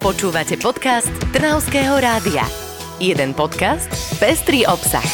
Počúvate podcast Trnavského rádia. Jeden podcast, pestrý obsah.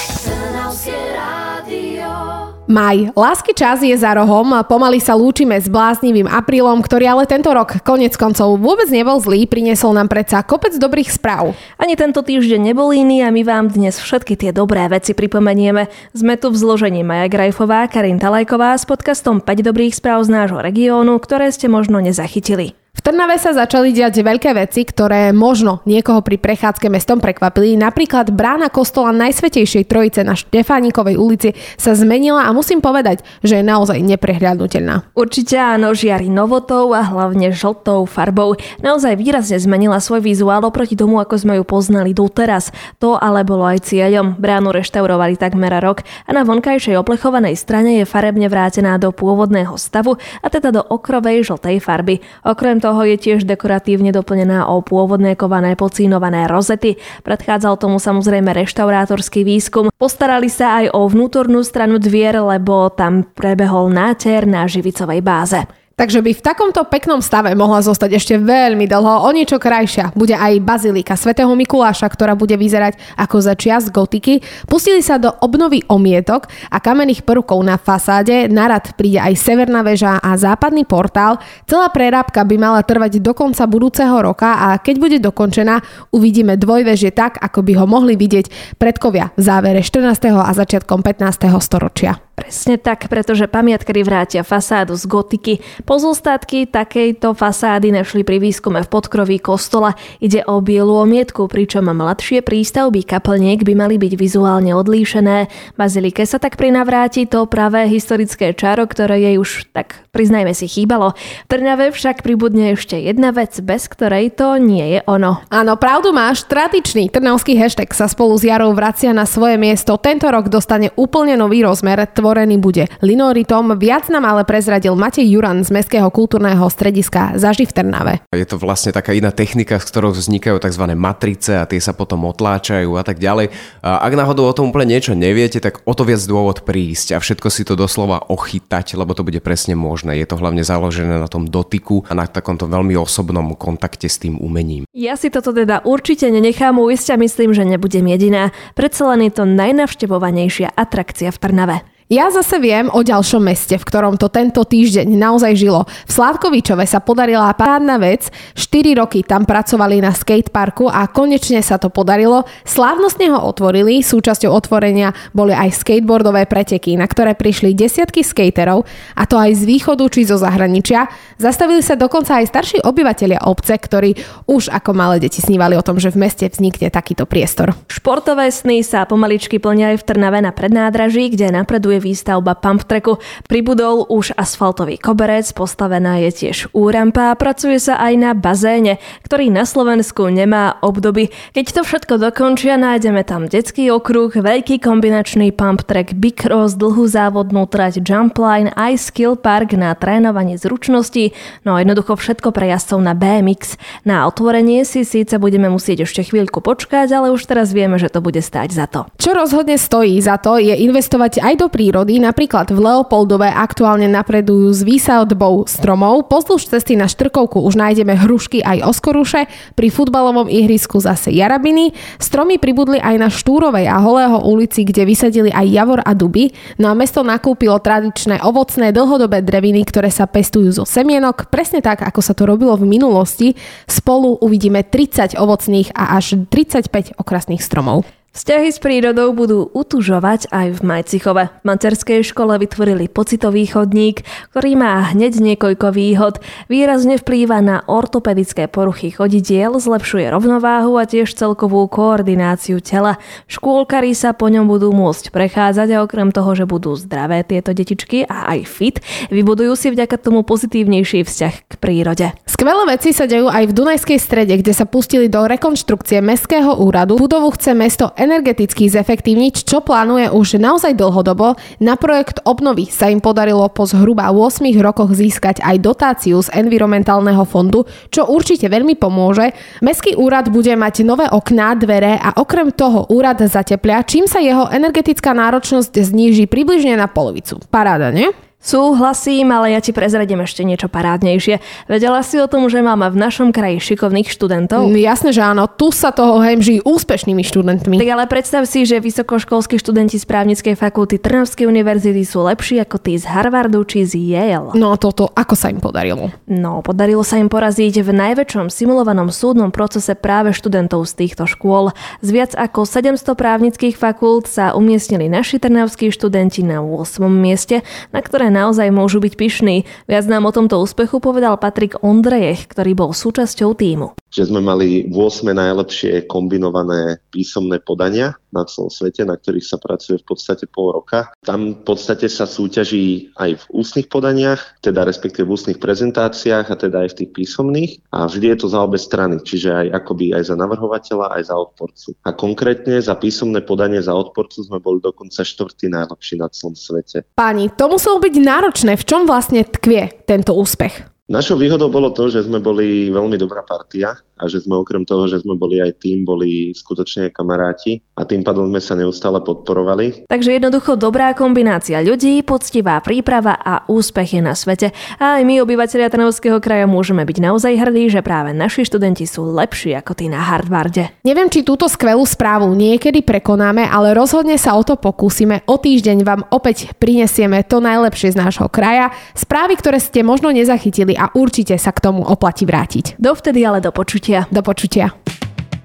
Maj. Lásky čas je za rohom, pomaly sa lúčime s bláznivým aprílom, ktorý ale tento rok konec koncov vôbec nebol zlý, priniesol nám predsa kopec dobrých správ. Ani tento týždeň nebol iný a my vám dnes všetky tie dobré veci pripomenieme. Sme tu v zložení Maja Grajfová, Karin Talajková s podcastom 5 dobrých správ z nášho regiónu, ktoré ste možno nezachytili. V Trnave sa začali diať veľké veci, ktoré možno niekoho pri prechádzke mestom prekvapili. Napríklad brána kostola Najsvetejšej Trojice na Štefánikovej ulici sa zmenila a musím povedať, že je naozaj neprehľadnutelná. Určite áno, žiari novotou a hlavne žltou farbou. Naozaj výrazne zmenila svoj vizuál oproti tomu, ako sme ju poznali doteraz. To ale bolo aj cieľom. Bránu reštaurovali takmer rok a na vonkajšej oplechovanej strane je farebne vrátená do pôvodného stavu a teda do okrovej žltej farby. Okrem toho je tiež dekoratívne doplnená o pôvodné kované pocínované rozety. Predchádzal tomu samozrejme reštaurátorský výskum. Postarali sa aj o vnútornú stranu dvier, lebo tam prebehol náter na živicovej báze. Takže by v takomto peknom stave mohla zostať ešte veľmi dlho. O niečo krajšia bude aj bazilika svätého Mikuláša, ktorá bude vyzerať ako za čias gotiky. Pustili sa do obnovy omietok a kamenných prvkov na fasáde. Narad príde aj severná väža a západný portál. Celá prerábka by mala trvať do konca budúceho roka a keď bude dokončená, uvidíme dvojvežie tak, ako by ho mohli vidieť predkovia v závere 14. a začiatkom 15. storočia. Presne tak, pretože pamiatkary vrátia fasádu z gotiky. Pozostatky takejto fasády našli pri výskume v podkroví kostola. Ide o bielu omietku, pričom mladšie prístavby kaplniek by mali byť vizuálne odlíšené. Bazilike sa tak prinavráti to pravé historické čaro, ktoré jej už tak priznajme si chýbalo. V Trňave však pribudne ešte jedna vec, bez ktorej to nie je ono. Áno, pravdu máš, tradičný trnavský hashtag sa spolu s Jarou vracia na svoje miesto. Tento rok dostane úplne nový rozmer tvorený bude linoritom. Viac nám ale prezradil Matej Juran z Mestského kultúrneho strediska Zaži v Trnave. Je to vlastne taká iná technika, s ktorou vznikajú tzv. matrice a tie sa potom otláčajú a tak ďalej. A ak náhodou o tom úplne niečo neviete, tak o to viac dôvod prísť a všetko si to doslova ochytať, lebo to bude presne možné. Je to hlavne založené na tom dotyku a na takomto veľmi osobnom kontakte s tým umením. Ja si toto teda určite nenechám uísť a myslím, že nebudem jediná. Predsa len je to najnavštevovanejšia atrakcia v Trnave. Ja zase viem o ďalšom meste, v ktorom to tento týždeň naozaj žilo. V Slávkovičove sa podarila párna vec, 4 roky tam pracovali na skateparku a konečne sa to podarilo. Slávnostne ho otvorili, súčasťou otvorenia boli aj skateboardové preteky, na ktoré prišli desiatky skaterov, a to aj z východu či zo zahraničia. Zastavili sa dokonca aj starší obyvateľia obce, ktorí už ako malé deti snívali o tom, že v meste vznikne takýto priestor. Športové sny sa pomaličky plnia aj v Trnave na prednádraží, kde napreduje pokračuje výstavba pump tracku. Pribudol už asfaltový koberec, postavená je tiež úrampa a pracuje sa aj na bazéne, ktorý na Slovensku nemá obdoby. Keď to všetko dokončia, nájdeme tam detský okruh, veľký kombinačný pump track, big cross, dlhú závodnú trať jump line, aj skill park na trénovanie zručností, no jednoducho všetko pre jazdcov na BMX. Na otvorenie si síce budeme musieť ešte chvíľku počkať, ale už teraz vieme, že to bude stáť za to. Čo rozhodne stojí za to, je investovať aj do prírody, napríklad v Leopoldove aktuálne napredujú s výsadbou stromov. Pozdĺž cesty na Štrkovku už nájdeme hrušky aj oskoruše, pri futbalovom ihrisku zase jarabiny. Stromy pribudli aj na Štúrovej a Holého ulici, kde vysadili aj javor a duby. No a mesto nakúpilo tradičné ovocné dlhodobé dreviny, ktoré sa pestujú zo semienok, presne tak, ako sa to robilo v minulosti. Spolu uvidíme 30 ovocných a až 35 okrasných stromov. Vzťahy s prírodou budú utužovať aj v Majcichove. V materskej škole vytvorili pocitový chodník, ktorý má hneď niekoľko výhod. Výrazne vplýva na ortopedické poruchy chodidiel, zlepšuje rovnováhu a tiež celkovú koordináciu tela. Škôlkari sa po ňom budú môcť prechádzať a okrem toho, že budú zdravé tieto detičky a aj fit, vybudujú si vďaka tomu pozitívnejší vzťah k prírode. Skvelé veci sa dejú aj v Dunajskej strede, kde sa pustili do rekonštrukcie Mestského úradu. Budovu chce mesto energeticky zefektívniť, čo plánuje už naozaj dlhodobo. Na projekt obnovy sa im podarilo po zhruba 8 rokoch získať aj dotáciu z environmentálneho fondu, čo určite veľmi pomôže. Mestský úrad bude mať nové okná, dvere a okrem toho úrad zateplia, čím sa jeho energetická náročnosť zníži približne na polovicu. Paráda, nie? Súhlasím, ale ja ti prezradím ešte niečo parádnejšie. Vedela si o tom, že máme v našom kraji šikovných študentov? Mm, jasné, že áno. Tu sa toho hemží úspešnými študentmi. Tak ale predstav si, že vysokoškolskí študenti z právnickej fakulty Trnavskej univerzity sú lepší ako tí z Harvardu či z Yale. No a toto, ako sa im podarilo? No, podarilo sa im poraziť v najväčšom simulovanom súdnom procese práve študentov z týchto škôl. Z viac ako 700 právnických fakult sa umiestnili naši trnavskí študenti na 8. mieste, na ktoré naozaj môžu byť pyšní. Viac nám o tomto úspechu povedal Patrik Ondrejech, ktorý bol súčasťou týmu. Že sme mali 8 najlepšie kombinované písomné podania na celom svete, na ktorých sa pracuje v podstate pol roka. Tam v podstate sa súťaží aj v ústnych podaniach, teda respektíve v ústnych prezentáciách a teda aj v tých písomných. A vždy je to za obe strany, čiže aj akoby aj za navrhovateľa, aj za odporcu. A konkrétne za písomné podanie za odporcu sme boli dokonca štvrtý najlepší na celom svete. Páni, to muselo byť náročné. V čom vlastne tkvie tento úspech? Našou výhodou bolo to, že sme boli veľmi dobrá partia a že sme okrem toho, že sme boli aj tým, boli skutočne kamaráti a tým pádom sme sa neustále podporovali. Takže jednoducho dobrá kombinácia ľudí, poctivá príprava a úspech je na svete. A aj my, obyvateľia Trnavského kraja, môžeme byť naozaj hrdí, že práve naši študenti sú lepší ako tí na Harvarde. Neviem, či túto skvelú správu niekedy prekonáme, ale rozhodne sa o to pokúsime. O týždeň vám opäť prinesieme to najlepšie z nášho kraja, správy, ktoré ste možno nezachytili a určite sa k tomu oplatí vrátiť. Dovtedy ale do počutia. Do počutia.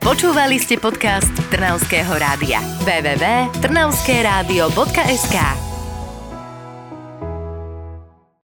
Počúvali ste podcast Trnavského rádia. www.trnavskeradio.sk